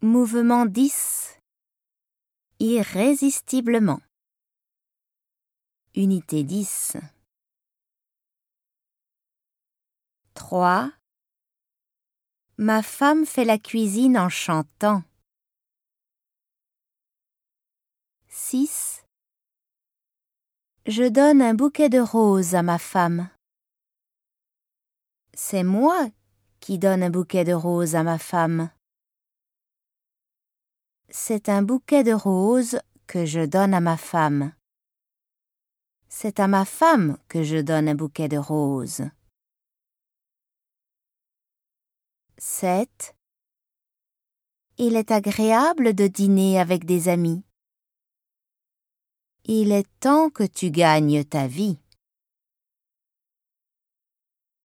Mouvement 10. Irrésistiblement. Unité 10. 3. Ma femme fait la cuisine en chantant. 6. Je donne un bouquet de roses à ma femme. C'est moi qui donne un bouquet de roses à ma femme. C'est un bouquet de roses que je donne à ma femme. C'est à ma femme que je donne un bouquet de roses. 7. Il est agréable de dîner avec des amis. Il est temps que tu gagnes ta vie.